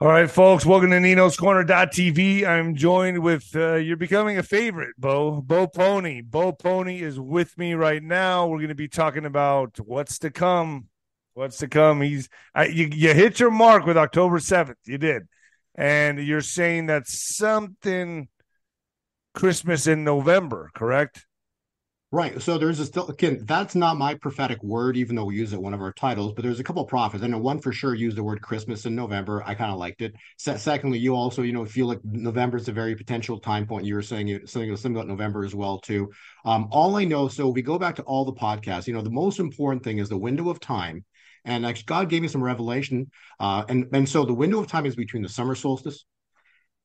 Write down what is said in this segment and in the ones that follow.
All right, folks, welcome to Nino's Corner.tv. I'm joined with, uh, you're becoming a favorite, Bo. Bo Polny. Bo Polny is with me right now. We're going to be talking about what's to come. What's to come. He's, I, you, you hit your mark with October 7th. You did. And you're saying that something Christmas in November, correct? Right. So there's a still again, that's not my prophetic word, even though we use it one of our titles, but there's a couple of prophets. I know one for sure used the word Christmas in November. I kind of liked it. Se- secondly, you also, you know, feel like November is a very potential time point. You were saying it, something, something about November as well, too. Um, all I know, so we go back to all the podcasts, you know, the most important thing is the window of time. And actually, God gave me some revelation. Uh, and, and so the window of time is between the summer solstice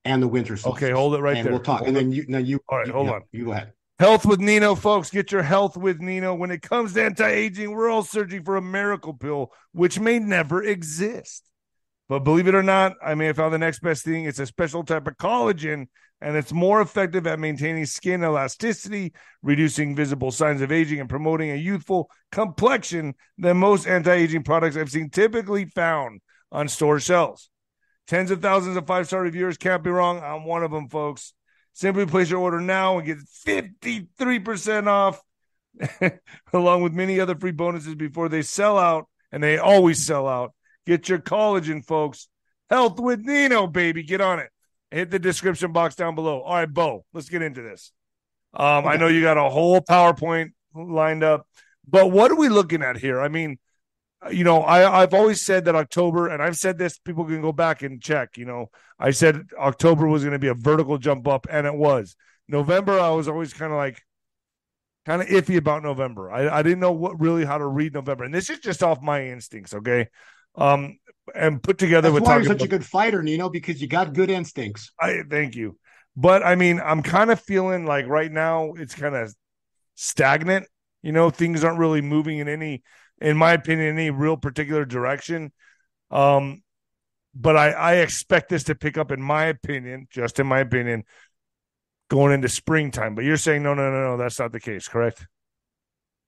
and the winter solstice. Okay, hold it right and there. We'll talk. Hold and it. then you, now you, All right, you, hold you, on. You go ahead. Health with Nino, folks. Get your health with Nino. When it comes to anti aging, we're all searching for a miracle pill, which may never exist. But believe it or not, I may have found the next best thing. It's a special type of collagen, and it's more effective at maintaining skin elasticity, reducing visible signs of aging, and promoting a youthful complexion than most anti aging products I've seen typically found on store shelves. Tens of thousands of five star reviewers can't be wrong. I'm one of them, folks. Simply place your order now and get 53% off, along with many other free bonuses before they sell out, and they always sell out. Get your collagen, folks. Health with Nino, baby. Get on it. Hit the description box down below. All right, Bo, let's get into this. Um, I know you got a whole PowerPoint lined up, but what are we looking at here? I mean, you know, I, I've always said that October, and I've said this, people can go back and check. You know, I said October was going to be a vertical jump up, and it was. November, I was always kind of like, kind of iffy about November. I, I didn't know what really how to read November, and this is just off my instincts, okay? Um, and put together That's with why you're such a good fighter, Nino, because you got good instincts. I thank you. But I mean, I'm kind of feeling like right now it's kind of stagnant. You know, things aren't really moving in any, in my opinion, any real particular direction. Um, but I, I expect this to pick up, in my opinion, just in my opinion, going into springtime. But you're saying no, no, no, no, that's not the case, correct?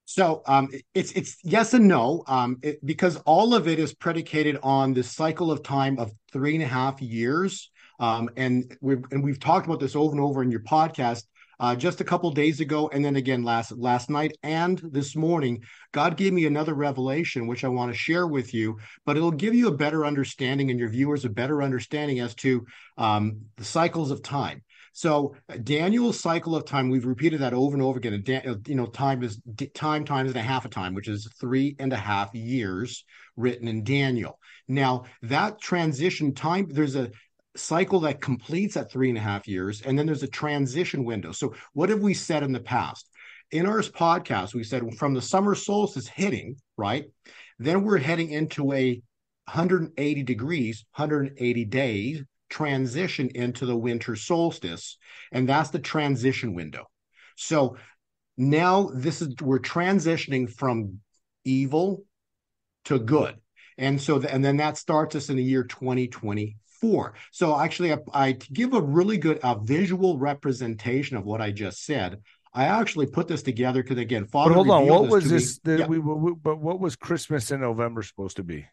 So um, it's it's yes and no um, it, because all of it is predicated on the cycle of time of three and a half years. Um, and we've and we've talked about this over and over in your podcast. Uh, just a couple days ago, and then again last last night and this morning, God gave me another revelation, which I want to share with you. But it'll give you a better understanding, and your viewers a better understanding as to um, the cycles of time. So Daniel's cycle of time, we've repeated that over and over again. Dan, you know, time is time times and a half a time, which is three and a half years written in Daniel. Now that transition time, there's a cycle that completes at three and a half years, and then there's a transition window. So what have we said in the past? In our podcast, we said from the summer solstice hitting, right? Then we're heading into a 180 degrees, 180 days transition into the winter solstice and that's the transition window so now this is we're transitioning from evil to good and so the, and then that starts us in the year 2024 so actually i, I give a really good a visual representation of what i just said I actually put this together because again, Father. But hold on, what this was this? The, Yeah. we, we, but what was Christmas in November supposed to be?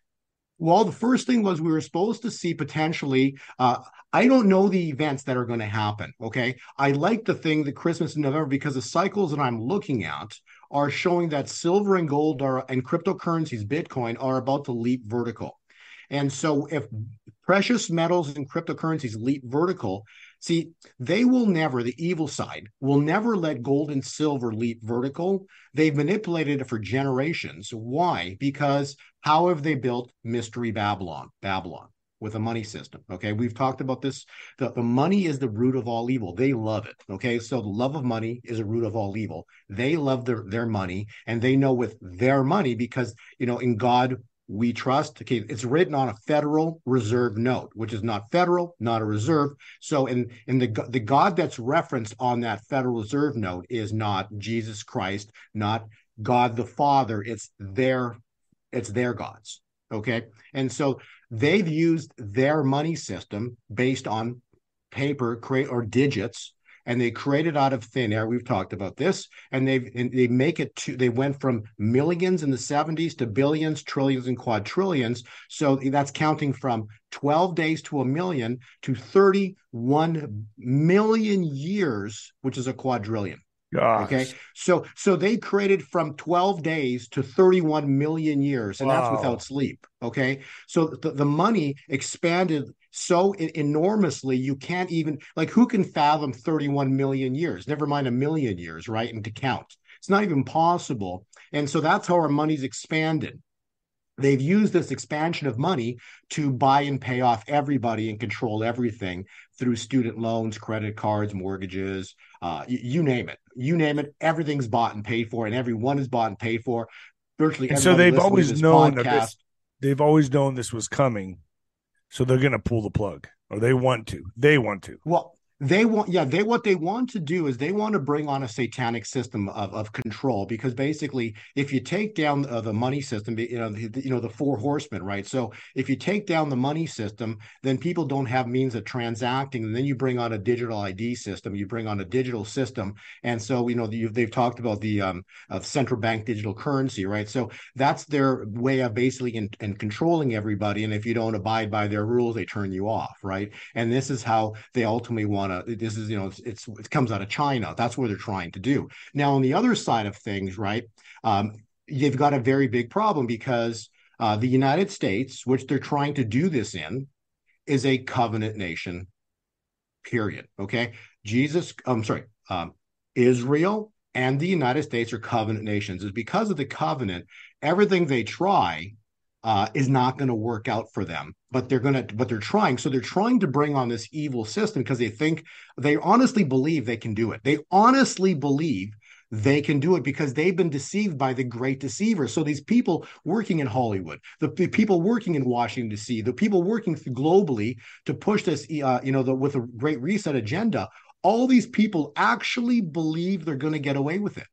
Well, the first thing was we were supposed to see potentially. Uh, I don't know the events that are going to happen. Okay, I like the thing that Christmas in November because the cycles that I'm looking at are showing that silver and gold are and cryptocurrencies, Bitcoin, are about to leap vertical. And so, if precious metals and cryptocurrencies leap vertical, see, they will never, the evil side will never let gold and silver leap vertical. They've manipulated it for generations. Why? Because how have they built Mystery Babylon? Babylon with a money system. Okay. We've talked about this. The, the money is the root of all evil. They love it. Okay. So the love of money is a root of all evil. They love their, their money and they know with their money because, you know, in God, we trust. Okay, it's written on a Federal Reserve note, which is not federal, not a reserve. So, in in the the God that's referenced on that Federal Reserve note is not Jesus Christ, not God the Father. It's their it's their gods. Okay, and so they've used their money system based on paper create or digits and they created out of thin air. We've talked about this, and they've and they make it to they went from millions in the 70s to billions, trillions, and quadrillions. So that's counting from 12 days to a million to 31 million years, which is a quadrillion. Gosh. Okay. So so they created from 12 days to 31 million years, and wow. that's without sleep. Okay. So the, the money expanded so enormously you can't even like who can fathom 31 million years, never mind a million years, right? And to count. It's not even possible. And so that's how our money's expanded they've used this expansion of money to buy and pay off everybody and control everything through student loans credit cards mortgages uh, you, you, name it you name it everything's bought and paid for and everyone is bought and paid for virtually and so they've always known podcast, that this, they've always known this was coming so they're going to pull the plug or they want to they want to. Well they want yeah they what they want to do is they want to bring on a satanic system of, of control because basically if you take down uh, the money system you know the, you know the four horsemen right? So if you take down the money system then people don't have means of transacting. And then you bring on a digital id system you bring on a digital system. And so you know they've talked about the um, central bank digital currency right? So that's their way of basically in, in controlling everybody. And if you don't abide by their rules they turn you off right? And this is how they ultimately want to this is you know it's, it's, it comes out of china. That's what they're trying to do. Now on the other side of things right um, you've got a very big problem because uh, the united states which they're trying to do this in is a covenant nation period okay? Jesus i'm sorry um, israel and the united states are covenant nations. Is because of the covenant everything they try uh, is not going to work out for them. But they're going to, but they're trying. So they're trying to bring on this evil system because they think they honestly believe they can do it. They honestly believe they can do it because they've been deceived by the great deceiver. So these people working in Hollywood, the, the people working in Washington D.C., the people working globally to push this, uh, you know, the, with a great reset agenda, all these people actually believe they're going to get away with it.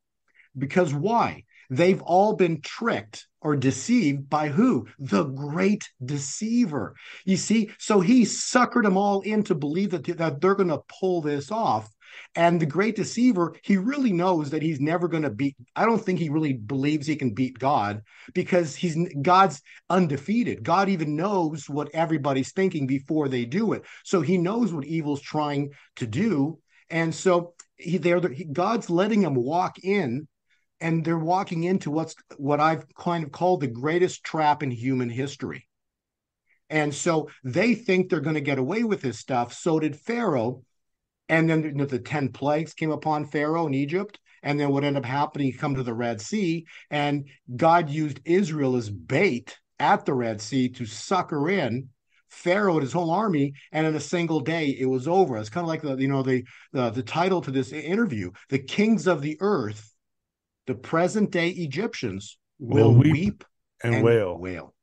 Because why? They've all been tricked or deceived by who? The great deceiver. You see, so he suckered them all in to believe that, that they're going to pull this off. And the great deceiver, he really knows that he's never going to beat. I don't think he really believes he can beat God because he's God's undefeated. God even knows what everybody's thinking before they do it. So he knows what evil's trying to do. And so he, they're, God's letting him walk in and they're walking into what's what I've kind of called the greatest trap in human history. And so they think they're going to get away with this stuff. So did Pharaoh. And then know, the 10 plagues came upon Pharaoh in Egypt. And then what ended up happening, he come to the Red Sea, and God used Israel as bait at the Red Sea to sucker in Pharaoh and his whole army, and in a single day it was over. It's kind of like the you know the the, the title to this interview: "The Kings of the Earth the present day Egyptians will, will weep, weep, and, and wail. wail.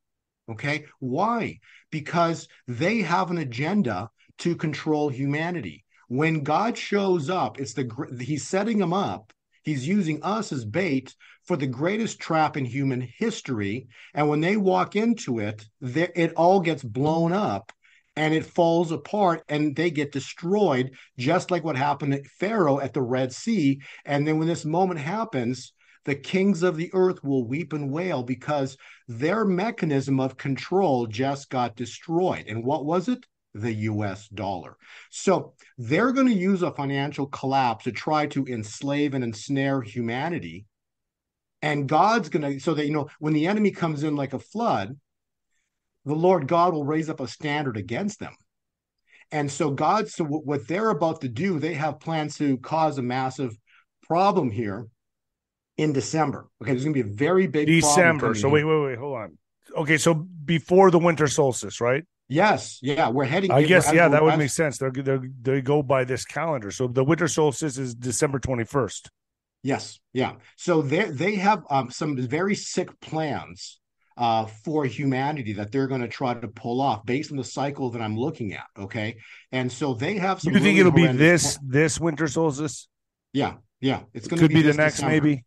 Okay. Why? Because they have an agenda to control humanity. When God shows up, it's the he's setting them up. He's using us as bait for the greatest trap in human history. And when they walk into it, it all gets blown up and it falls apart and they get destroyed, just like what happened at Pharaoh at the Red Sea. And then when this moment happens, the kings of the earth will weep and wail because their mechanism of control just got destroyed. And what was it? The US dollar. So they're going to use a financial collapse to try to enslave and ensnare humanity. And God's going to, so that, you know, when the enemy comes in like a flood, the Lord God will raise up a standard against them. And so God, so what they're about to do, they have plans to cause a massive problem here in December. Okay, there's going to be a very big December. So wait, wait, wait, hold on. Okay, so before the winter solstice, right? Yes, yeah, we're heading. I guess yeah, that would make sense. They they they go by this calendar. So the winter solstice is December twenty first. Yes, yeah. So they they have um, some very sick plans uh, for humanity that they're going to try to pull off based on the cycle that I'm looking at. Okay, and so they have some. You think really it'll be this this winter solstice? Yeah, yeah. It's going to be, be the next December. maybe.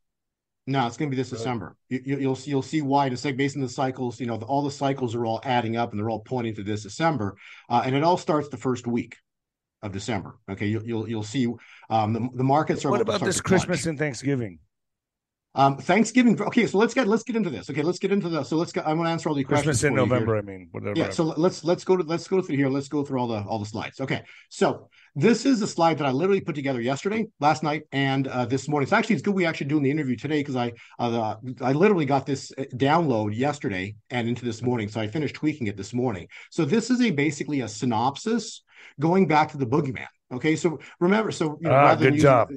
No, it's going to be this December. You, will you'll, you'll see why. It's like based on the cycles. You know, the, all the cycles are all adding up, and they're all pointing to this December. Uh, and it all starts the first week. of December. Okay, you'll you'll, you'll see um, the the markets are. What about this Christmas and Thanksgiving? Um, Thanksgiving. Okay, so let's get let's get into this. Okay, let's get into the. So let's. go. I'm gonna answer all the questions. Christmas in November. I mean, whatever. Yeah. So let's let's go to let's go through here. Let's go through all the all the slides. Okay. So this is a slide that I literally put together yesterday, last night, and uh, this morning. So actually, it's good we actually doing the interview today because I uh, I literally got this uh, download yesterday and into this morning. So I finished tweaking it this morning. So this is a basically a synopsis going back to the boogeyman. Okay. So remember, so you know, ah, good using, job.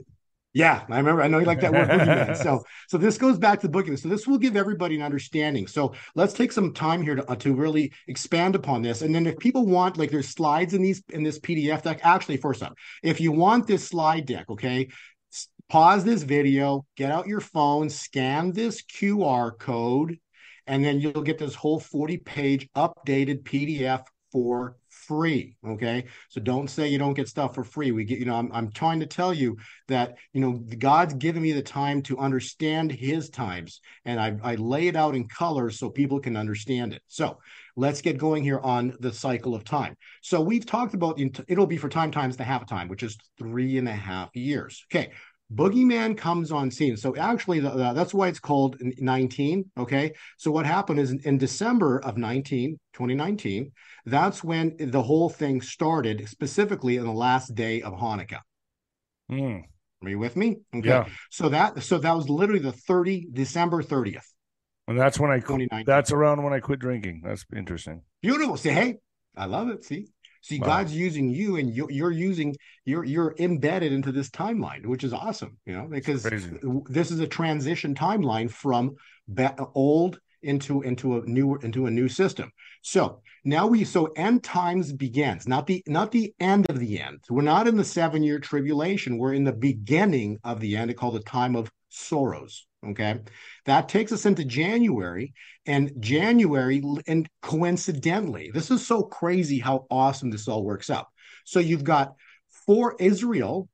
Yeah, I remember. I know you like that word boogeyman. so, so this goes back to the boogeyman. So this will give everybody an understanding. So let's take some time here to, uh, to really expand upon this. And then if people want, like, there's slides in these in this PDF deck. Actually, first up, if you want this slide deck, okay, pause this video, get out your phone, scan this QR code, and then you'll get this whole 40 page updated PDF for free. Okay. So don't say you don't get stuff for free. We get, you know, I'm, I'm trying to tell you that, you know, God's given me the time to understand his times and I, I lay it out in colors so people can understand it. So let's get going here on the cycle of time. So we've talked about it'll be for time times the half time, which is three and a half years. Okay. Boogeyman comes on scene. So actually, the, the, that's why it's called 19. Okay. So what happened is in, in, December of 19, 2019, that's when the whole thing started, specifically in the last day of Hanukkah. Mm. Are you with me? Okay. Yeah. So that so that was literally the 30 December 30th. And that's when I quit. That's around when I quit drinking. That's interesting. Beautiful. See, hey, I love it. See, See, wow. God's using you, and you're, you're, using you're you're embedded into this timeline, which is awesome. You know, because this is a transition timeline from old into into a new into a new system. So now we so end times begins, not the not the end of the end. We're not in the seven year tribulation. We're in the beginning of the end. It's called the time of sorrows. Okay. That takes us into January. And January, and coincidentally, this is so crazy how awesome this all works out. So you've got for Israel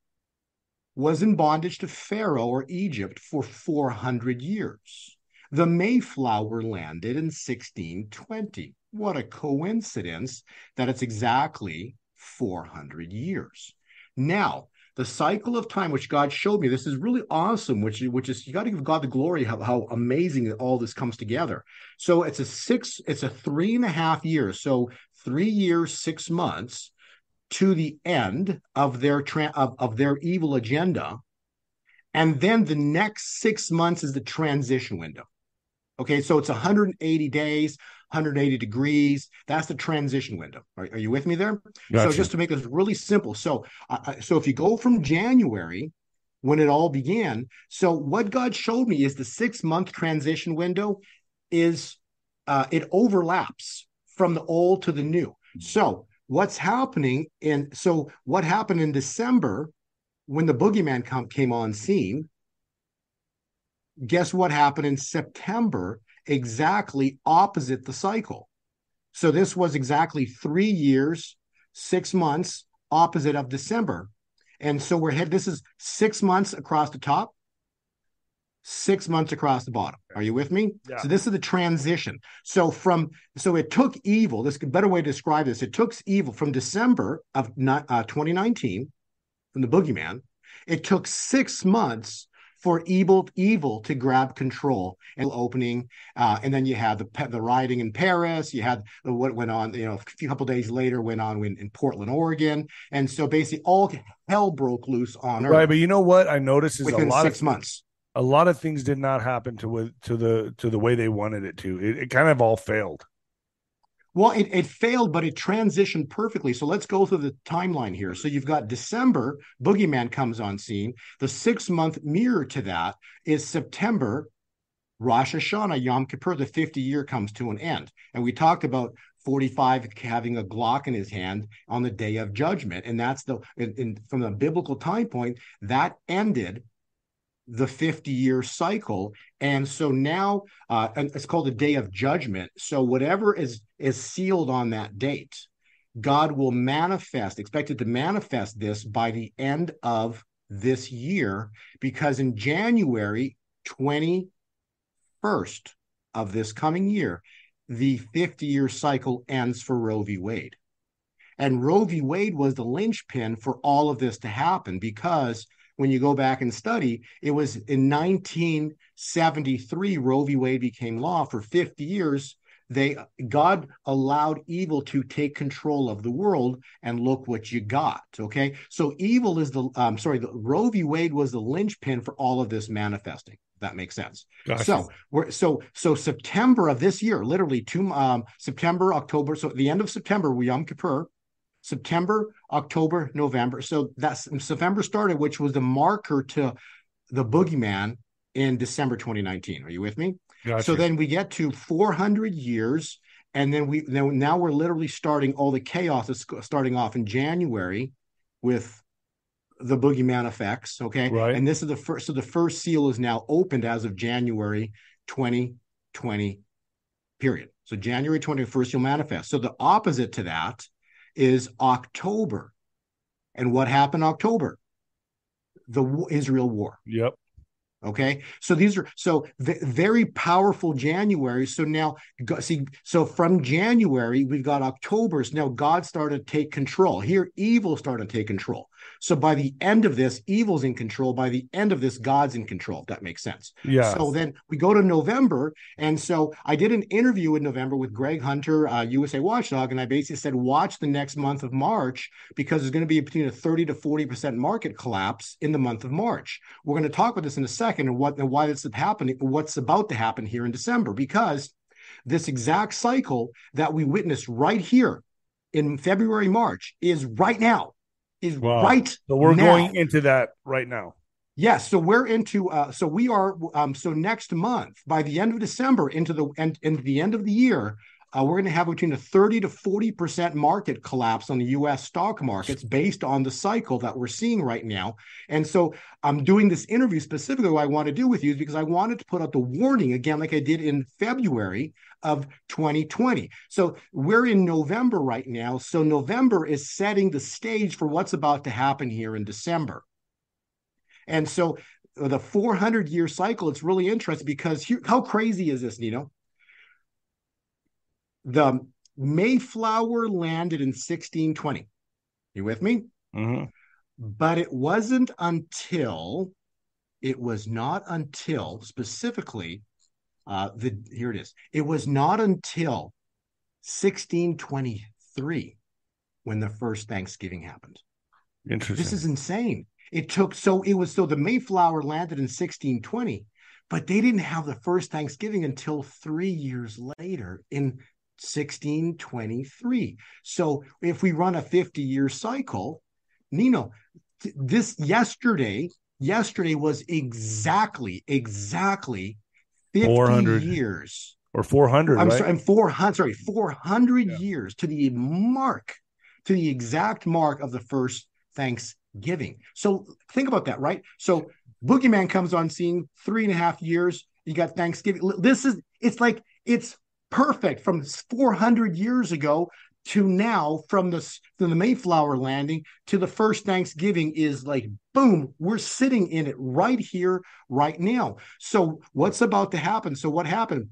was in bondage to Pharaoh or Egypt for 400 years. The Mayflower landed in 1620. What a coincidence that it's exactly 400 years. Now, the cycle of time which god showed me this is really awesome which which is you got to give god the glory how, how amazing all this comes together. So it's a six it's a three and a half years so three years six months to the end of their tra- of, of their evil agenda. And then the next six months is the transition window okay so it's 180 days 180 degrees. That's the transition window. Are, are you with me there? Gotcha. So just to make this really simple. So, uh, so if you go from January when it all began, so what God showed me is the six month transition window is uh, it overlaps from the old to the new. So what's happening and so what happened in December when the boogeyman come, came on scene? Guess what happened in September exactly opposite the cycle. So this was exactly three years, six months opposite of December. And so we're head. This is six months across the top, six months across the bottom. Are you with me? Yeah. So this is the transition. So from so it took evil. This better way to describe this. It took evil from December of uh, 2019 from the boogeyman. It took six months for evil evil to grab control. And opening uh, and then you had the the rioting in paris. You had what went on you know a few couple days later went on in, in portland oregon. And so basically all hell broke loose on earth right but you know what i noticed is within a lot six of months. a lot of things did not happen to to the to the way they wanted it to. It, it kind of all failed well, it, it failed, but it transitioned perfectly. So let's go through the timeline here. So you've got December, Boogeyman comes on scene. The six month mirror to that is September, Rosh Hashanah, Yom Kippur, the 50 year comes to an end. And we talked about 45 having a Glock in his hand on the day of judgment. And that's the, in, in, from the biblical time point, that ended the 50 year cycle. And so now uh, it's called a day of judgment. So whatever is is sealed on that date god will manifest expected to manifest this by the end of this year because in january 21st of this coming year the 50 year cycle ends for roe v. Wade. And Roe v. Wade was the linchpin for all of this to happen because when you go back and study, it was in 1973 Roe v. Wade became law. For 50 years, they God allowed evil to take control of the world, and look what you got. Okay, so evil is the um sorry, the Roe v. Wade was the linchpin for all of this manifesting. That makes sense. Gotcha. So we're so so September of this year, literally two um September, October. So at the end of September, we Yom Kippur. September, October, November. So that's September started, which was the marker to the boogeyman in December 2019. Are you with me? Gotcha. So then we get to 400 years, and then we now we're literally starting all the chaos is starting off in January with the boogeyman effects. Okay, right. And this is the first. So the first seal is now opened as of January 2020. Period. So January 21st, you'll manifest. So the opposite to that is October. And what happened October? The Israel war. Yep. Okay, so these are so very powerful January. So now, see, so from January we've got October's. Now God started to take control. Here, evil started to take control. So by the end of this, evil's in control. By the end of this, God's in control. If that makes sense. Yeah. So then we go to November, and so I did an interview in November with Greg Hunter, uh, USA Watchdog, and I basically said, watch the next month of March because there's going to be between a 30 to 40 percent market collapse in the month of March. We're going to talk about this in a second and what and why this is happening, what's about to happen here in December, because this exact cycle that we witnessed right here in February, March is right now is wow. right. So we're now. going into that right now. Yes, so we're into uh, so we are um, so next month by the end of December into the end into the end of the year, uh, we're going to have between a 30 to 40 percent market collapse on the U.S. stock markets based on the cycle that we're seeing right now. And so I'm doing this interview specifically. What I want to do with you is because I wanted to put out the warning again, like I did in February of 2020. So we're in November right now. So November is setting the stage for what's about to happen here in December. And so the 400 year cycle, it's really interesting because here, how crazy is this, Nino? The Mayflower landed in 1620. You with me? Mm-hmm. But it wasn't until, it was not until specifically uh, the here it is. It was not until 1623 when the first Thanksgiving happened. Interesting. This is insane. It took so it was so the Mayflower landed in 1620, but they didn't have the first Thanksgiving until three years later in 1623. So if we run a 50 year cycle, Nino, this yesterday, yesterday was exactly, exactly 50 years or 400 i'm right? sorry i'm 400 sorry 400 yeah. years to the mark to the exact mark of the first thanksgiving so think about that right so boogeyman comes on scene three and a half years you got thanksgiving this is it's like it's perfect from 400 years ago to now from the from the Mayflower landing to the first Thanksgiving is like boom, we're sitting in it right here, right now. So what's about to happen? So what happened?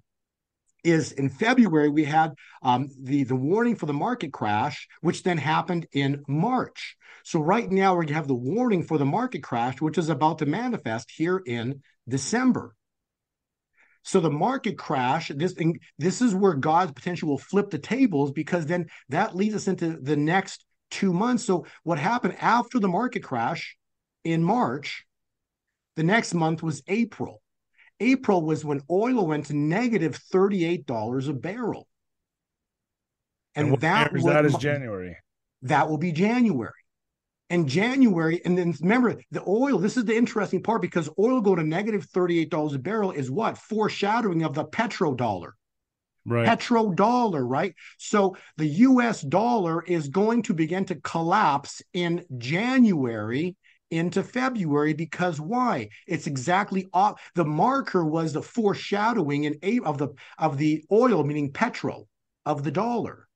Is in February we had um, the the warning for the market crash, which then happened in March. So right now to have the warning for the market crash, which is about to manifest here in December. So the market crash, this this is where God's potential will flip the tables because then that leads us into the next two months. So what happened after the market crash in March? The next month was April. April was when oil went to negative $38 a barrel. And, and that was that is January. That will be January and January, and then remember the oil. This is the interesting part because oil go to negative negative thirty-eight dollars a barrel is what foreshadowing of the petrodollar. Right. Petrodollar, right? So the US dollar is going to begin to collapse in January into February because why? It's exactly off. The marker was the foreshadowing in a, of the of the oil, meaning petrol, of the dollar.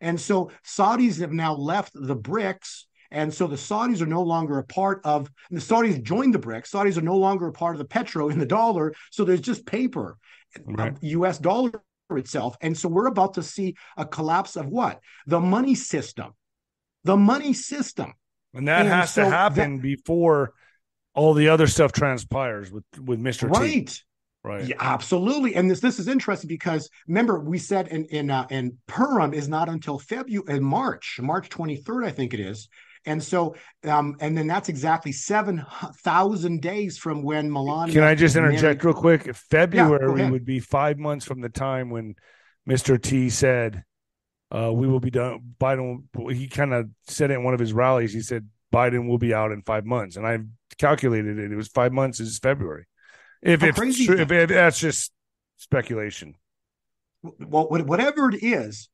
And so Saudis have now left the BRICS and so the Saudis are no longer a part of the Saudis joined the BRICS. Saudis are no longer a part of the petro in the dollar. So there's just paper, right. US dollar itself. And so we're about to see a collapse of what? The money system. the money system. And that And has so to happen before all the other stuff transpires with with Mr. T. Right. Right. Yeah, absolutely. And this this is interesting because remember we said in in uh, in Purim is not until February and March, March 23rd, I think it is. And so um and then that's exactly 7,000 days from when Melania Can I just married- interject real quick? February ahead. would be five months from the time when Mr. T said, uh, we will be done. Biden, he kind of said it in one of his rallies. He said, Biden will be out in five months. And I calculated it. It was five months is February. If How it's crazy true, if, if that's just speculation. well, whatever it is,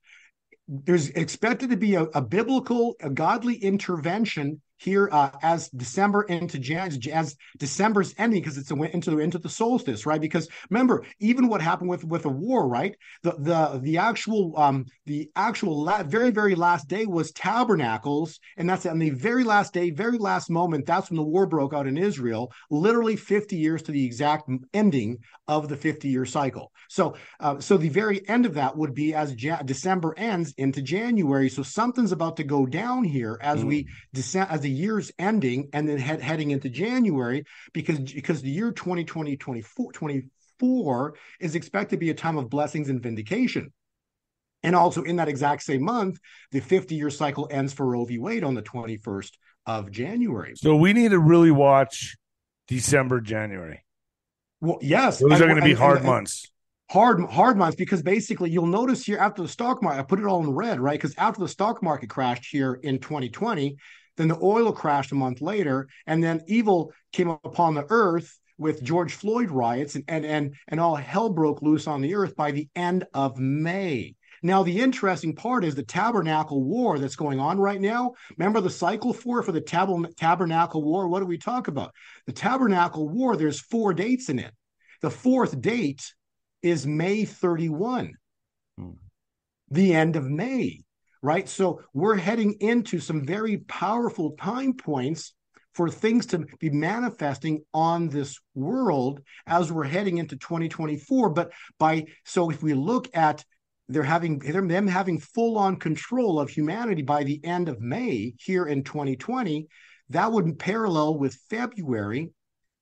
there's expected to be a, a biblical, a godly intervention here uh, as December into Jan, as December's ending because it's a, into into the solstice, right? Because remember, even what happened with with a war, right? The the the actual um the actual la- very very last day was tabernacles, and that's on the very last day, very last moment. That's when the war broke out in Israel. Literally 50 years to the exact ending of the 50 year cycle. So uh, so the very end of that would be as Ja- December ends into January. So something's about to go down here as we descend as the year's ending and then head, heading into January because because the year 2020 24 24 is expected to be a time of blessings and vindication. And also in that exact same month, the 50 year cycle ends for Roe v. Wade on the 21st of January. So we need to really watch December, January. Well, yes, Those and- are going to be and- hard and- months. hard hard months because basically you'll notice here after the stock market, I put it all in red, right? Because after the stock market crashed here in 2020, then the oil crashed a month later, and then evil came upon the earth with George Floyd riots, and and and, and all hell broke loose on the earth by the end of May. Now, the interesting part is the tabernacle war that's going on right now. Remember the cycle for for the tab- tabernacle war? What do we talk about? The tabernacle war, there's four dates in it. The fourth date is May 31, Hmm. the end of May, right? So we're heading into some very powerful time points for things to be manifesting on this world as we're heading into 2024. But by so if we look at they're having they're, them having full on control of humanity by the end of May here in 2020, that would parallel with February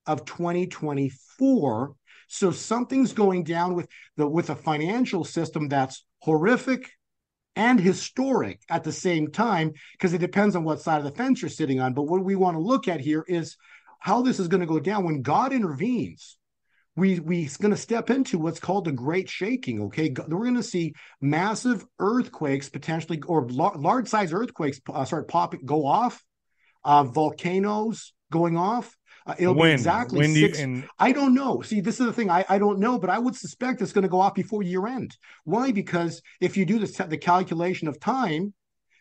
of 2024 so something's going down with the with a financial system that's horrific and historic at the same time because it depends on what side of the fence you're sitting on. But what we want to look at here is how this is going to go down when God intervenes. We we're going to step into what's called the Great Shaking. Okay, we're going to see massive earthquakes potentially, or large size earthquakes uh, start popping, go off, uh, volcanoes going off. Uh, it'll when? be exactly when do you, six, and I don't know. See, this is the thing. I, I don't know, but I would suspect it's going to go off before year end. Why? Because if you do the, the calculation of time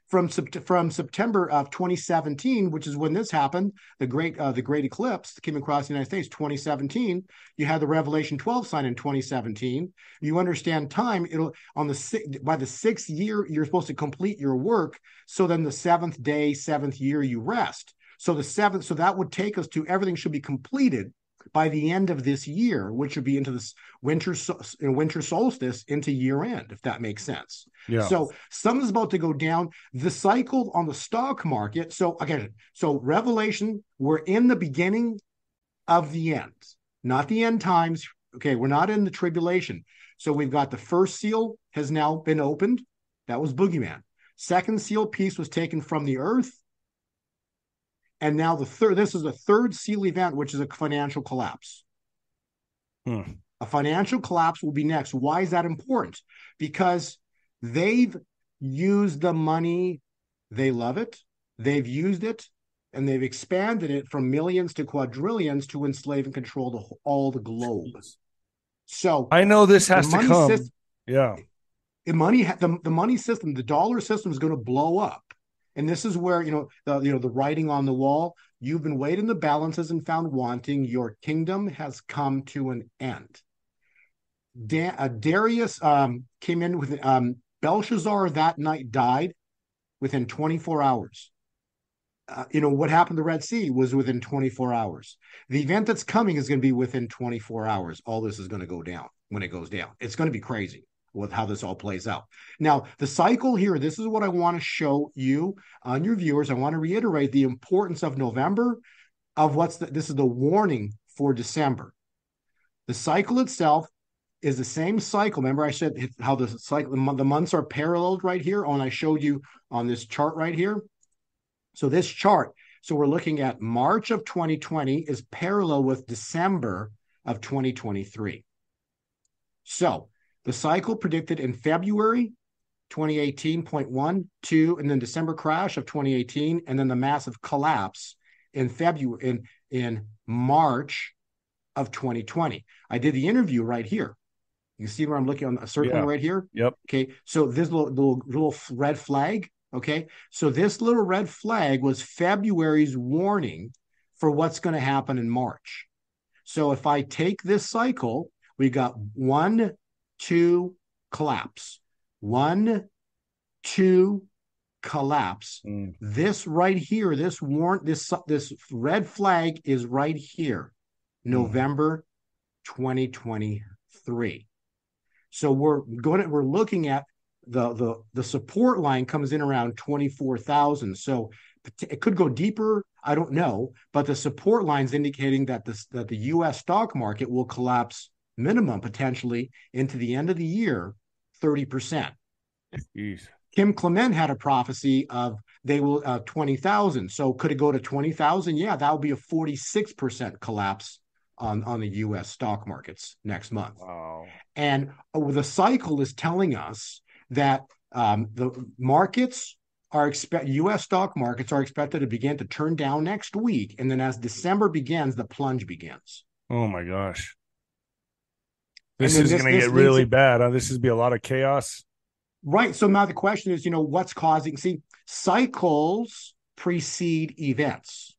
from from September of 2017, which is when this happened, the great uh, the great eclipse that came across the United States, 2017. You had the Revelation 12 sign in 2017. You understand time. It'll on the by the sixth year you're supposed to complete your work. So then the seventh day, seventh year you rest. So the seventh, so that would take us to everything should be completed by the end of this year, which would be into this winter uh, winter solstice into year end, if that makes sense. yeah. So something's about to go down. The cycle on the stock market. So again, so Revelation, we're in the beginning of the end, not the end times. Okay, we're not in the tribulation. So we've got the first seal has now been opened. That was Boogeyman. Second seal piece was taken from the earth. And now the third, this is the third seal event, which is a financial collapse. Hmm. A financial collapse will be next. Why is that important? Because they've used the money, they love it, they've used it, and they've expanded it from millions to quadrillions to enslave and control the, all the globe. So I know this has to come. system- yeah. the money the, the money system the dollar system is going to blow up and this is where you know the you know the writing on the wall you've been weighed in the balances and found wanting. Your kingdom has come to an end. Da- uh, darius um, came in with um, belshazzar that night died within 24 hours. Uh, you know what happened to the red sea was within 24 hours. The event that's coming is going to be within 24 hours. All this is going to go down when it goes down. It's going to be crazy with how this all plays out. Now, the cycle here, this is what I want to show you on your viewers. I want to reiterate the importance of November, of what's the, this is the warning for December. The cycle itself is the same cycle. Remember, I said how the cycle, the months are paralleled right here. And I showed you on this chart right here. So this chart, so we're looking at March of 2020 is parallel with December of 2023. So the cycle predicted in February 2018.1, 2, and then December crash of 2018, and then the massive collapse in February in in March of 2020. I did the interview right here. You see where I'm looking on a circle yeah. right here? Yep. Okay. So this little, little little red flag. Okay. So this little red flag was February's warning for what's going to happen in March. So if I take this cycle, we got one, two, collapse. One, two, collapse. Mm. This right here, this warrant, this this red flag is right here, mm. November 2023. So we're going to, we're looking at the the the support line comes in around 24,000. So it could go deeper, I don't know, but the support line's indicating that this that the US stock market will collapse minimum potentially into the end of the year 30%. Jeez. Kim Clement had a prophecy of they will uh, 20,000. So could it go to 20,000? Yeah, that would be a 46% collapse on, on the US stock markets next month. Wow. And uh, the cycle is telling us that um, the markets are expect US stock markets are expected to begin to turn down next week. And then as December begins, the plunge begins. Oh my gosh. This is going to get really to, bad. Huh? This is be a lot of chaos. Right. So now the question is, you know, what's causing? See, cycles precede events.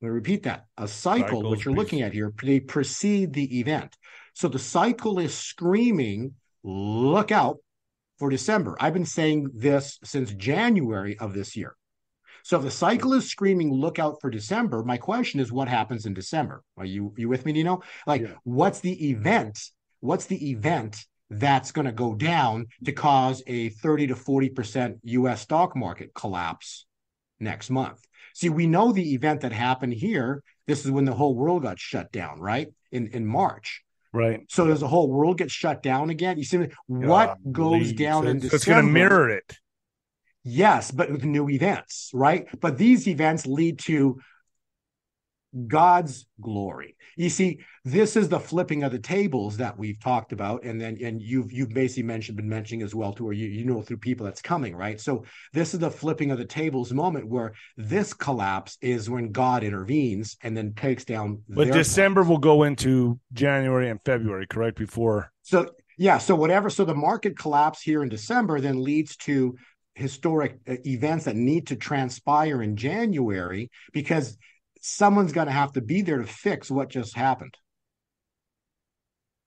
Going to repeat that. A cycle, Cycles which you're looking at here, they precede the event. So the cycle is screaming, look out for December. I've been saying this since January of this year. So if the cycle is screaming, look out for December, my question is what happens in December? Are you you with me, Nino? Like, yeah. what's the event what's the event that's going to go down to cause a 30 to 40% US stock market collapse next month. See, we know the event that happened here. This is when the whole world got shut down, right? In in March. Right. So does the whole world get shut down again? You see what goes down so in December? It's going to mirror it. Yes, but with new events, right? But these events lead to God's glory. You see, this is the flipping of the tables that we've talked about, and then and you've you've basically mentioned been mentioning as well to or you you know through people that's coming, right? So this is the flipping of the tables moment where this collapse is when God intervenes and then takes down. But December plans. will go into January and February, correct? Before so yeah, so whatever. So the market collapse here in December then leads to historic uh, events that need to transpire in January because someone's going to have to be there to fix what just happened.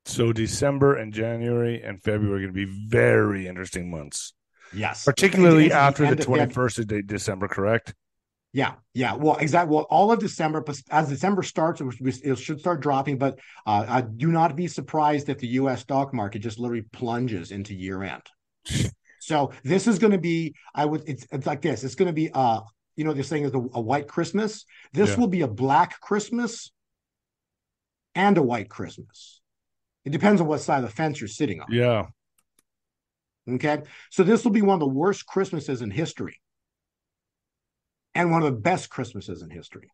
So December and January and February are going to be very interesting months. Yes, particularly after the twenty first of December. Correct. Yeah, yeah. Well, exactly. Well, all of December, as December starts, it should start dropping. But uh, I do not be surprised if the U.S. stock market just literally plunges into year end. so this is going to be, I would, it's, it's like this. It's going to be uh, you know, they're saying is a, a white Christmas. This yeah. will be a black Christmas and a white Christmas. It depends on what side of the fence you're sitting on. Yeah. Okay. So this will be one of the worst Christmases in history and one of the best Christmases in history.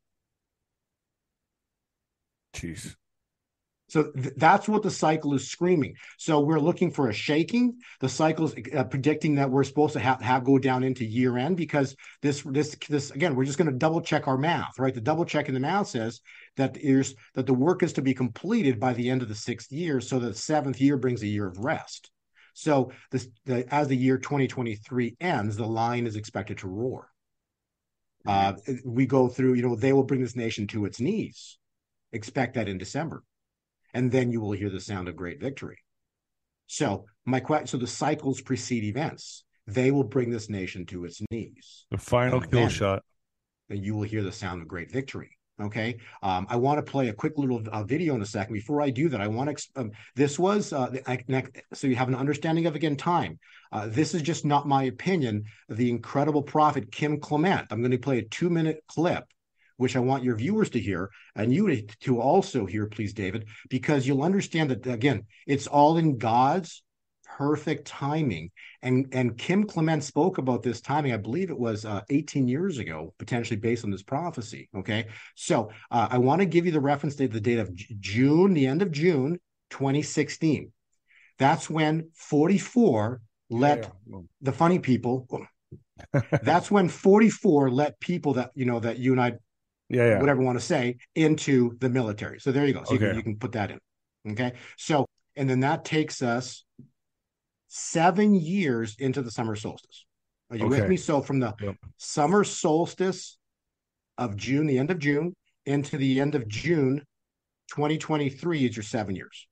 Jeez. So th- that's what the cycle is screaming. So we're looking for a shaking. The cycle is uh, predicting that we're supposed to have, have go down into year end because this this this again we're just going to double check our math, right? The double check in the math says that is that the work is to be completed by the end of the sixth year, so that the seventh year brings a year of rest. So this the, as the year 2023 ends, the line is expected to roar. Uh, we go through, you know, they will bring this nation to its knees. Expect that in December and then you will hear the sound of great victory. So my question, so the cycles precede events. They will bring this nation to its knees. The final kill shot. Then you will hear the sound of great victory. Okay, um, I want to play a quick little uh, video in a second. Before I do that, I want to. Um, this was uh, so you have an understanding of again time. Uh, this is just not my opinion. The incredible prophet Kim Clement. I'm going to play a two minute clip, which I want your viewers to hear and you to also hear, please, David, because you'll understand that again, it's all in God's perfect timing. And and Kim Clement spoke about this timing. I believe it was uh, 18 years ago, potentially based on this prophecy. Okay, so uh, I want to give you the reference date, the date of June, the end of June, 2016. That's when 44 let yeah. the funny people. that's when 44 let people that you know that you and I, yeah, yeah. whatever want to say, into the military. So there you go. So okay. you, can, you can put that in. Okay, so and then that takes us seven years into the summer solstice. Are you okay. with me? So from the yep. summer solstice of June, the end of June, into the end of June 2023 is your seven years.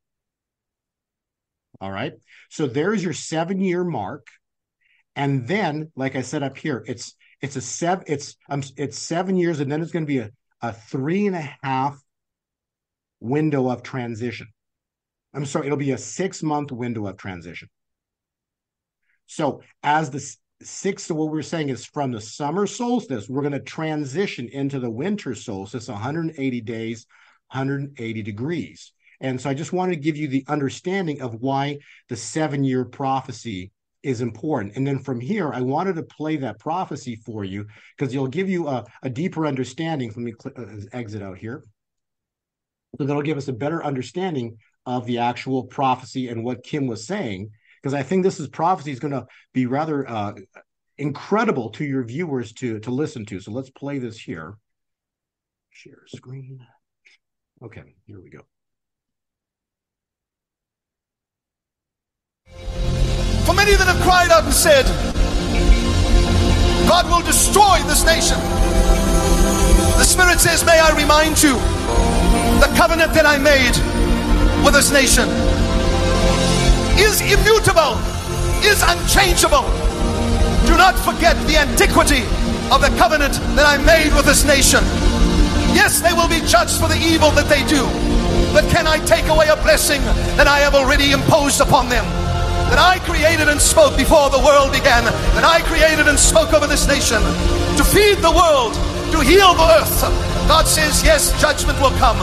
All right. So there's your seven year mark. And then, like I said up here, it's it's a seven, it's um it's seven years, and then it's going to be a, a three and a half window of transition. I'm sorry, it'll be a six month window of transition. So as the six, so what we're saying is from the summer solstice, we're going to transition into the winter solstice, 180 days, 180 degrees. And so I just wanted to give you the understanding of why the seven year prophecy is important. And then from here, I wanted to play that prophecy for you because it'll give you a, a deeper understanding. Let me uh, exit out here. So that'll give us a better understanding of the actual prophecy and what Kim was saying because I think this is prophecy is going to be rather uh, incredible to your viewers to to listen to. So let's play this here. Share screen. Okay, here we go. For many that have cried out and said, God will destroy this nation. The Spirit says, May I remind you the covenant that I made with this nation is immutable, is unchangeable. Do not forget the antiquity of the covenant that I made with this nation. Yes, they will be judged for the evil that they do, but can I take away a blessing that I have already imposed upon them? That I created and spoke before the world began, that I created and spoke over this nation to feed the world, to heal the earth. God says, Yes, judgment will come,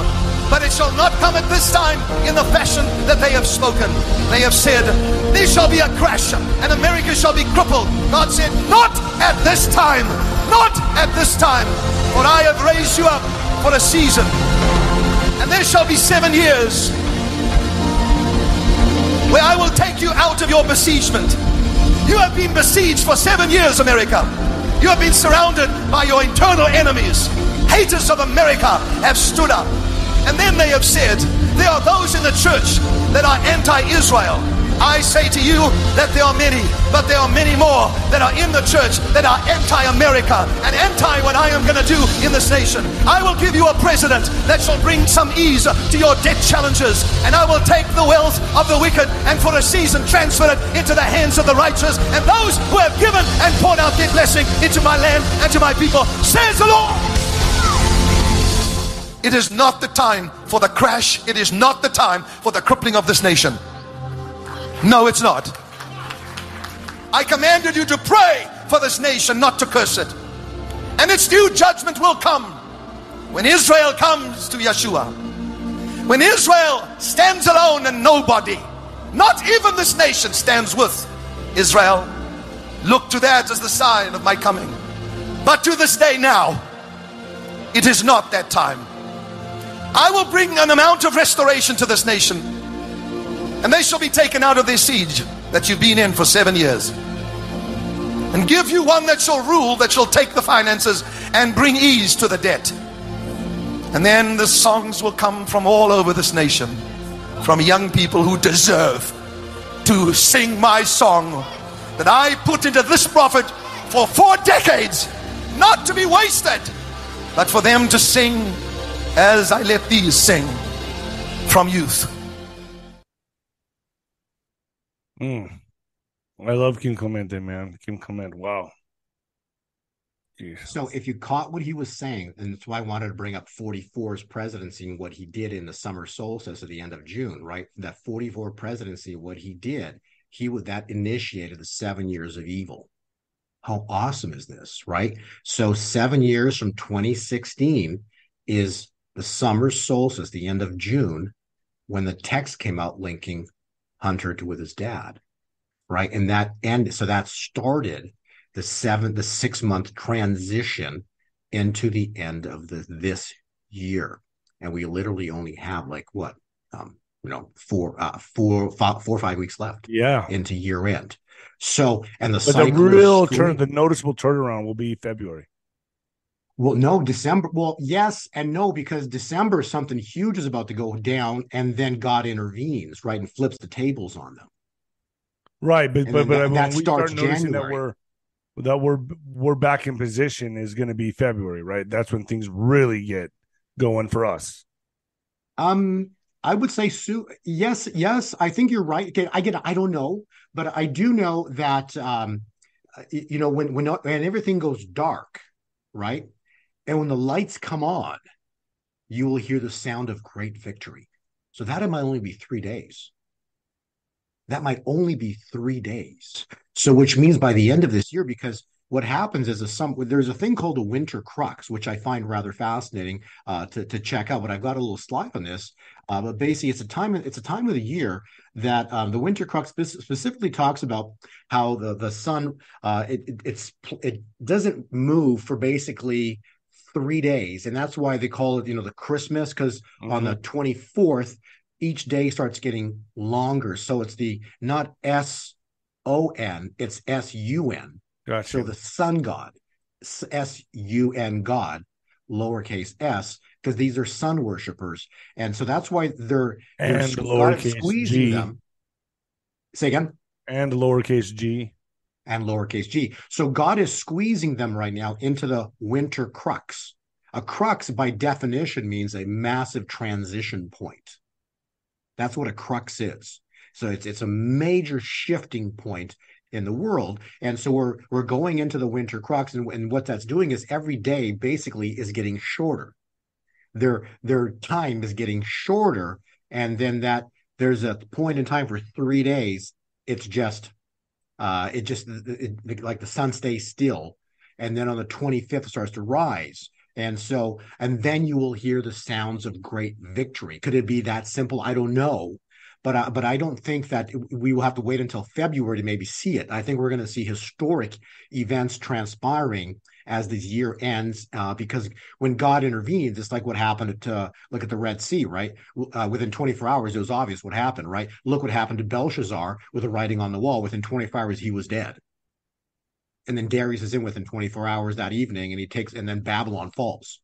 but it shall not come at this time in the fashion that they have spoken. They have said, There shall be a crash, and America shall be crippled. God said, Not at this time, not at this time, for I have raised you up for a season, and there shall be seven years where I will take you out of your besiegement. You have been besieged for seven years, America. You have been surrounded by your internal enemies. Haters of America have stood up and then they have said, there are those in the church that are anti Israel. I say to you that there are many, but there are many more that are in the church that are anti America and anti what I am going to do in this nation. I will give you a president that shall bring some ease to your debt challenges, and I will take the wealth of the wicked and for a season transfer it into the hands of the righteous and those who have given and poured out their blessing into my land and to my people, says the Lord. It is not the time for the crash. It is not the time for the crippling of this nation. No, it's not. I commanded you to pray for this nation, not to curse it. And its due judgment will come when Israel comes to Yeshua. When Israel stands alone and nobody, not even this nation, stands with Israel. Look to that as the sign of my coming. But to this day now, it is not that time. I will bring an amount of restoration to this nation, and they shall be taken out of this siege that you've been in for seven years, and give you one that shall rule, that shall take the finances and bring ease to the debt. And then the songs will come from all over this nation, from young people who deserve to sing my song that I put into this prophet for four decades, not to be wasted, but for them to sing as I let these sing from youth. Mm. I love Kim Clemente, man. Kim Clement, wow. Jesus. So if you caught what he was saying, and that's why I wanted to bring up 44's presidency and what he did in the summer solstice at the end of June, right? That 44 presidency, what he did, he would that initiated the seven years of evil. How awesome is this, right? So seven years from 2016 is the summer solstice, the end of June, when the text came out linking Hunter to with his dad, right? And that ended. So that started the seven, the six month transition into the end of the this year, and we literally only have like what, um, you know, four, uh, four, five, four or five weeks left Yeah. into year end. So, and the the real turn, the noticeable turnaround will be February. Well, no, December. Well, yes and no, because December something huge is about to go down, and then God intervenes, right, and flips the tables on them. Right, but And but, but that- when that we starts start noticing that January. we're that we're we're back in position is going to be February, right? That's when things really get going for us. Um, I would say, Sue. Yes, yes, I think you're right. Okay, I get. I don't know, but I do know that. Um, you know, when when when everything goes dark, right, and when the lights come on, you will hear the sound of great victory. So that might only be three days. That might only be three days. So, which means by the end of this year, because what happens is a some there's a thing called a winter crux, which I find rather fascinating uh, to to check out. But I've got a little slide on this. Uh, but basically, it's a time it's a time of the year that um, the winter crux specifically talks about how the the sun uh, it, it it's it doesn't move for basically three days, and that's why they call it you know the Christmas because on the mm-hmm. 24th each day starts getting longer. So it's the not s o n it's s u n. Gotcha. so the sun god s u n god lowercase s because these are sun worshippers and so that's why they're, they're and God lowercase squeezing g. them. Say again? And lowercase g. and lowercase g. So God is squeezing them right now into the winter crux. A crux, by definition, means a massive transition point. That's what a crux is. So it's it's a major shifting point in the world, and so we're we're going into the winter crux, and, and what that's doing is every day basically is getting shorter. Their their time is getting shorter, and then that there's a point in time for three days. It's just uh, it just it, it- like the sun stays still, and then on the 25th it starts to rise. And so, and then you will hear the sounds of great victory. Could it be that simple? I don't know, but I, but I don't think that we will have to wait until February to maybe see it. I think we're going to see historic events transpiring as this year ends, uh, because when God intervenes, it's like what happened to uh, look at the Red Sea, right? Uh, within 24 hours, it was obvious what happened, right? Look what happened to Belshazzar with the writing on the wall. Within 24 hours, he was dead. And then Darius is in within 24 hours that evening, and he takes, and then Babylon falls.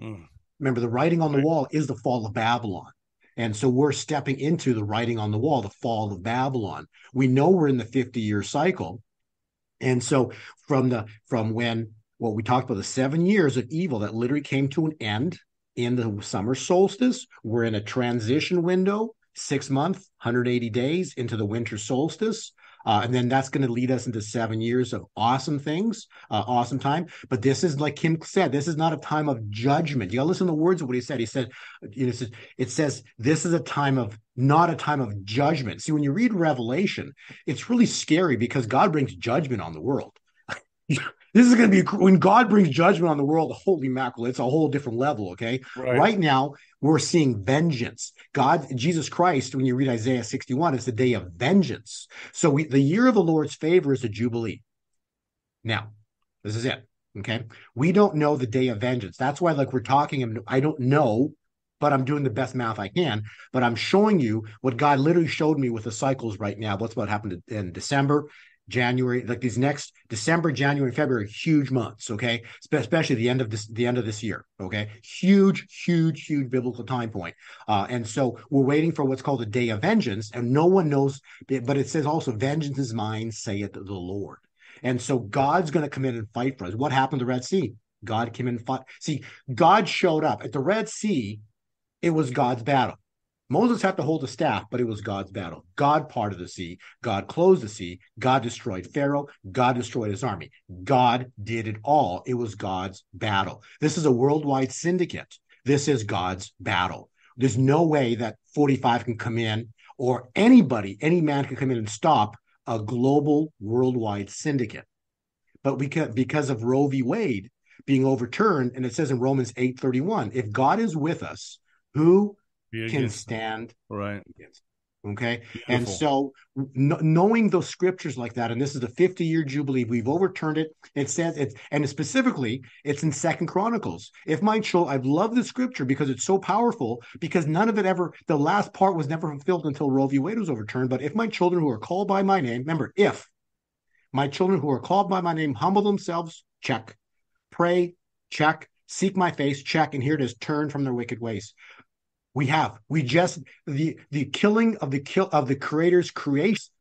Mm. Remember, the writing on the Right. wall is the fall of Babylon. And so we're stepping into the writing on the wall, the fall of Babylon. We know we're in the 50 year cycle. And so from the from when what we talked about the seven years of evil that literally came to an end in the summer solstice, we're in a transition window, six months, 180 days into the winter solstice. Uh, and then that's going to lead us into seven years of awesome things, uh, awesome time. But this is like Kim said, this is not a time of judgment. You got to listen to the words of what he said. He said, you know, it says, it says this is a time of not a time of judgment. See, when you read Revelation, it's really scary because God brings judgment on the world. this is going to be when God brings judgment on the world. Holy mackerel! It's a whole different level. Okay, Right. right now we're seeing vengeance. God, Jesus Christ, when you read Isaiah 61, it's the day of vengeance. So we, the year of the Lord's favor is a jubilee. Now, this is it. Okay. We don't know the day of vengeance. That's why, like, we're talking, I don't know, but I'm doing the best math I can. But I'm showing you what God literally showed me with the cycles right now. What's what happened in December, January, like these next December, January, February, huge months. Okay, especially the end of this, the end of this year. Okay, huge, huge, huge biblical time point. Uh, and so we're waiting for what's called the day of vengeance, and no one knows. But it says also, "Vengeance is mine," saith the Lord. And so God's going to come in and fight for us. What happened to the Red Sea? God came in and fought. See, God showed up at the Red Sea. It was God's battle. Moses had to hold a staff, but it was God's battle. God parted the sea. God closed the sea. God destroyed Pharaoh. God destroyed his army. God did it all. It was God's battle. This is a worldwide syndicate. This is God's battle. There's no way that 45 can come in or anybody, any man can come in and stop a global worldwide syndicate. But we can, because of Roe v. Wade being overturned, and it says in Romans 8:31, if God is with us, who can stand right against? Okay. Beautiful. And so knowing those scriptures like that, and this is the 50 year jubilee, we've overturned it. It says it's, and specifically it's in second chronicles. If my children, I love the scripture because it's so powerful because none of it ever, the last part was never fulfilled until Roe v. Wade was overturned. But if my children who are called by my name, remember, if my children who are called by my name humble themselves, check, pray, check, seek my face, check, and here it is, turn from their wicked ways. We have. We just the the killing of the kill of the creator's creation.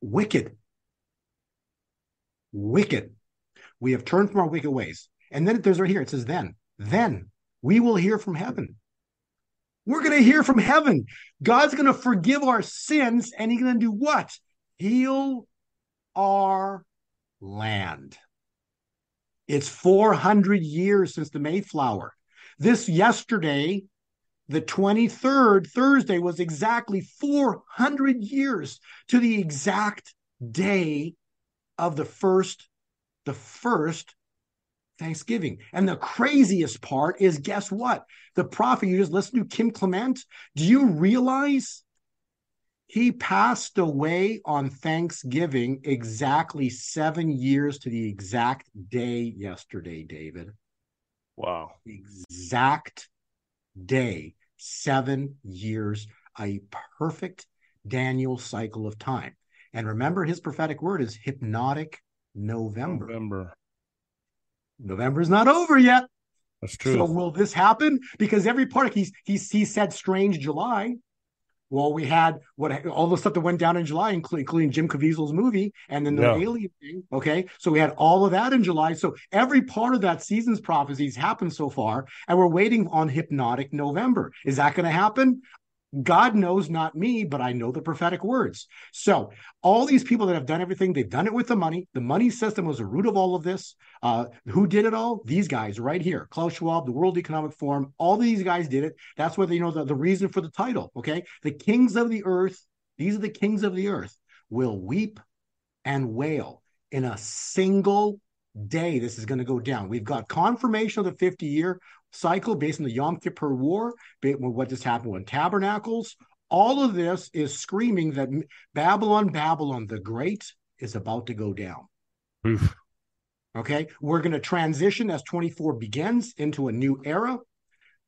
Wicked. Wicked. We have turned from our wicked ways. And then there's right here. It says, then, then we will hear from heaven. We're going to hear from heaven. God's going to forgive our sins, and He's going to do what? Heal our land. It's 400 years since the Mayflower. This yesterday the 23rd, Thursday, was exactly 400 years to the exact day of the first, the first Thanksgiving. And the craziest part is guess what? The prophet, you just listen to Kim Clement. Do you realize he passed away on Thanksgiving exactly seven years to the exact day yesterday, David? Wow. Exact day, seven years, a perfect Daniel cycle of time. And remember, his prophetic word is hypnotic November. November. November is not over yet. That's true. So will this happen? Because every part he's he's he said strange July. Well, we had what all the stuff that went down in July, including Jim Caviezel's movie, and then the yeah. alien thing. Okay, so we had all of that in July. So every part of that season's prophecies happened so far, and we're waiting on hypnotic November. Is that going to happen? God knows, not me, but I know the prophetic words. So, all these people that have done everything, they've done it with the money. The money system was the root of all of this. Uh, who did it all? These guys right here Klaus Schwab, the World Economic Forum, all these guys did it. That's what you know the, the reason for the title. Okay. The kings of the earth, these are the kings of the earth, will weep and wail in a single day this is going to go down. We've got confirmation of the 50 year cycle based on the Yom Kippur War, what just happened with tabernacles. All of this is screaming that Babylon, Babylon the Great is about to go down. Oof. Okay, we're going to transition as 24 begins into a new era.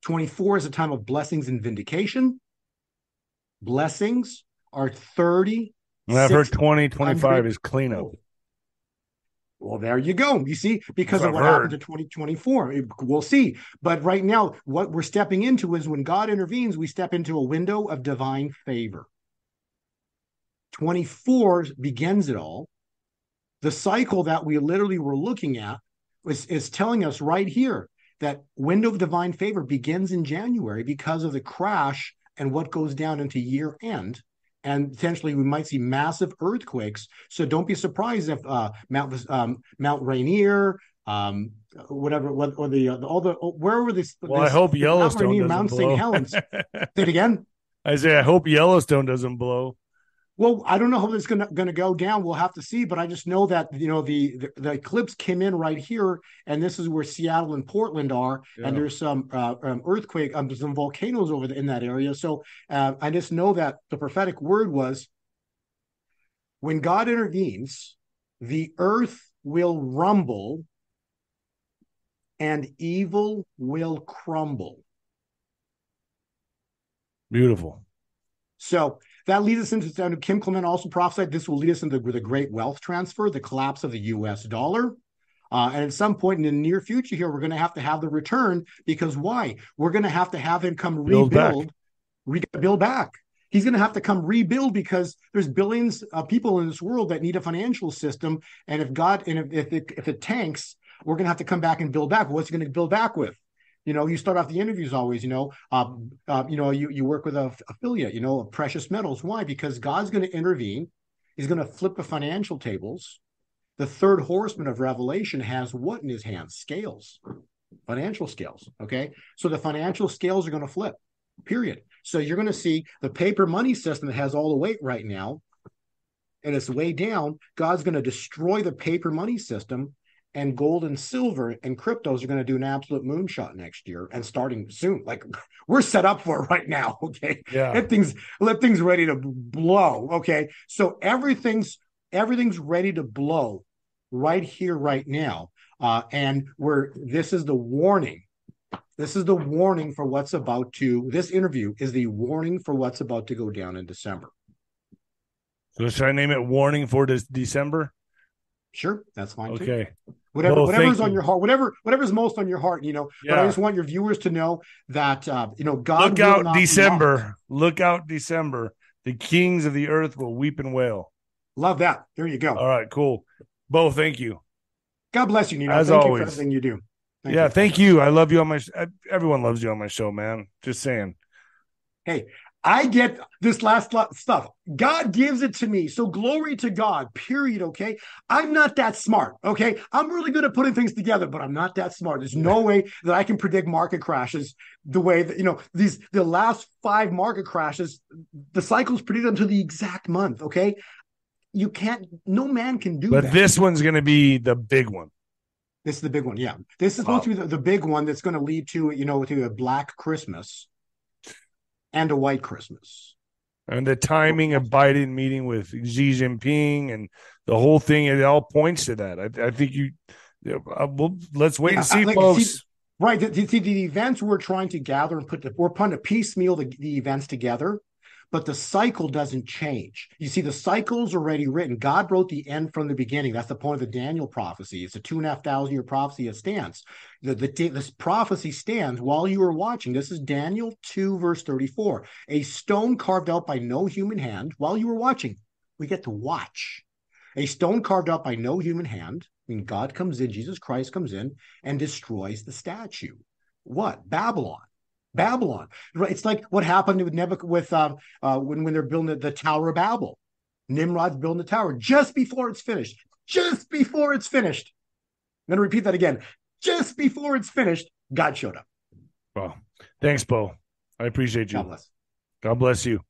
24 is a time of blessings and vindication. Blessings are 30. I've heard 20, 25 is cleanup. Well, there you go. You see, because of what heard. happened to 2024, eh, we'll see. But right now, what we're stepping into is when God intervenes, we step into a window of divine favor. 24 begins it all. The cycle that we literally were looking at is, is telling us right here that window of divine favor begins in January because of the crash and what goes down into year end and potentially we might see massive earthquakes. So don't be surprised if uh, Mount um, Mount Rainier, um, whatever, what, or the, uh, all the wherever this. Well, this, I hope Yellowstone Rainier, Mount St. Helens. Say it again. I say I hope Yellowstone doesn't blow. Well, I don't know how this is gonna gonna go down. We'll have to see, but I just know that you know the the, the eclipse came in right here, and this is where Seattle and Portland are, yeah. and there's some uh, um, earthquake, um, some volcanoes over in that area. So uh, I just know that the prophetic word was, when God intervenes, the earth will rumble, and evil will crumble. Beautiful. So that leads us into Kim Clement also prophesied this will lead us into the great wealth transfer, the collapse of the US dollar. Uh, and at some point in the near future here, we're going to have to have the return because why? We're going to have to have him come rebuild, back. rebuild back. He's going to have to come rebuild because there's billions of people in this world that need a financial system. And if God, and if, if, it, if it tanks, we're going to have to come back and build back. What's he going to build back with? You know, you start off the interviews always, you know, uh, uh, you know, you, you work with a affiliate, you know, precious metals. Why? Because God's going to intervene. He's going to flip the financial tables. The third horseman of Revelation has what in his hands? Scales, financial scales. Okay. So the financial scales are going to flip, period. So you're going to see the paper money system that has all the weight right now and it's way down. God's going to destroy the paper money system and gold and silver and cryptos are going to do an absolute moonshot next year and starting soon. Like we're set up for it right now. Okay. Yeah. Let things let things ready to blow. Okay. So everything's everything's ready to blow right here, right now. Uh, and we're this is the warning. This is the warning for what's about to this interview is the warning for what's about to go down in December. So should I name it warning for this December? Sure, that's fine. Okay. Too. Whatever, Well, whatever's on you. your heart, whatever, whatever's most on your heart, you know. But I just want your viewers to know that uh, you know God. Look out not be mocked. December. Look out December. The kings of the earth will weep and wail. Love that. There you go. All right, cool. Bo, thank you. God bless you, Nino. As Thank you always. for everything you do. Thank yeah, you. thank you. I love you on my. Sh- everyone loves you on my show, man. Just saying. Hey, I get this last stuff. God gives it to me. So glory to God, period. Okay. I'm not that smart. Okay. I'm really good at putting things together, but I'm not that smart. There's no way that I can predict market crashes the way that, you know, these, the last five market crashes, the cycles predicted to the exact month. Okay. You can't, no man can do But that. But this one's going to be the big one. This is the big one. Yeah. This is supposed to be the, the big one that's going to lead to, you know, to a black Christmas and a white Christmas. And the timing of Biden meeting with Xi Jinping and the whole thing, it all points to that. I, I think you, uh, well, let's wait Yeah, and see, like, folks. see- Right. The, the, the events we're trying to gather and put the, we're trying to piecemeal the, the events together, but the cycle doesn't change. You see, the cycle's already written. God wrote the end from the beginning. That's the point of the Daniel prophecy. It's a two and a half thousand year prophecy. It stands. The, the, this prophecy stands while you are watching. This is Daniel 2, verse 34. A stone carved out by no human hand while you were watching. We get to watch. A stone carved out by no human hand. I mean, God comes in, Jesus Christ comes in and destroys the statue. What? Babylon. Babylon. Right? It's like what happened with Nebuchadnezzar with uh, uh, when when they're building the, the Tower of Babel. Nimrod's building the tower just before it's finished. Just before it's finished. I'm going to repeat that again. Just before it's finished, God showed up. Well, thanks, Bo. I appreciate you. God bless. God bless you.